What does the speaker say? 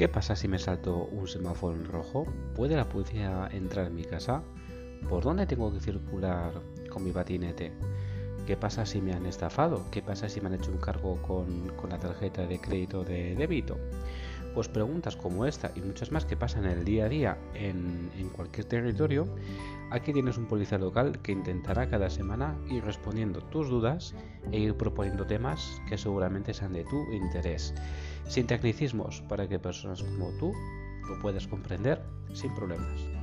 ¿Qué pasa si me salto un semáforo en rojo? ¿Puede la policía entrar en mi casa? ¿Por dónde tengo que circular con mi patinete? ¿Qué pasa si me han estafado? ¿Qué pasa si me han hecho un cargo con, la tarjeta de crédito de débito? Pues preguntas como esta y muchas más que pasan el día a día en, en, cualquier territorio, aquí tienes un policía local que intentará cada semana ir respondiendo tus dudas e ir proponiendo temas que seguramente sean de tu interés, sin tecnicismos, para que personas como tú lo puedas comprender sin problemas.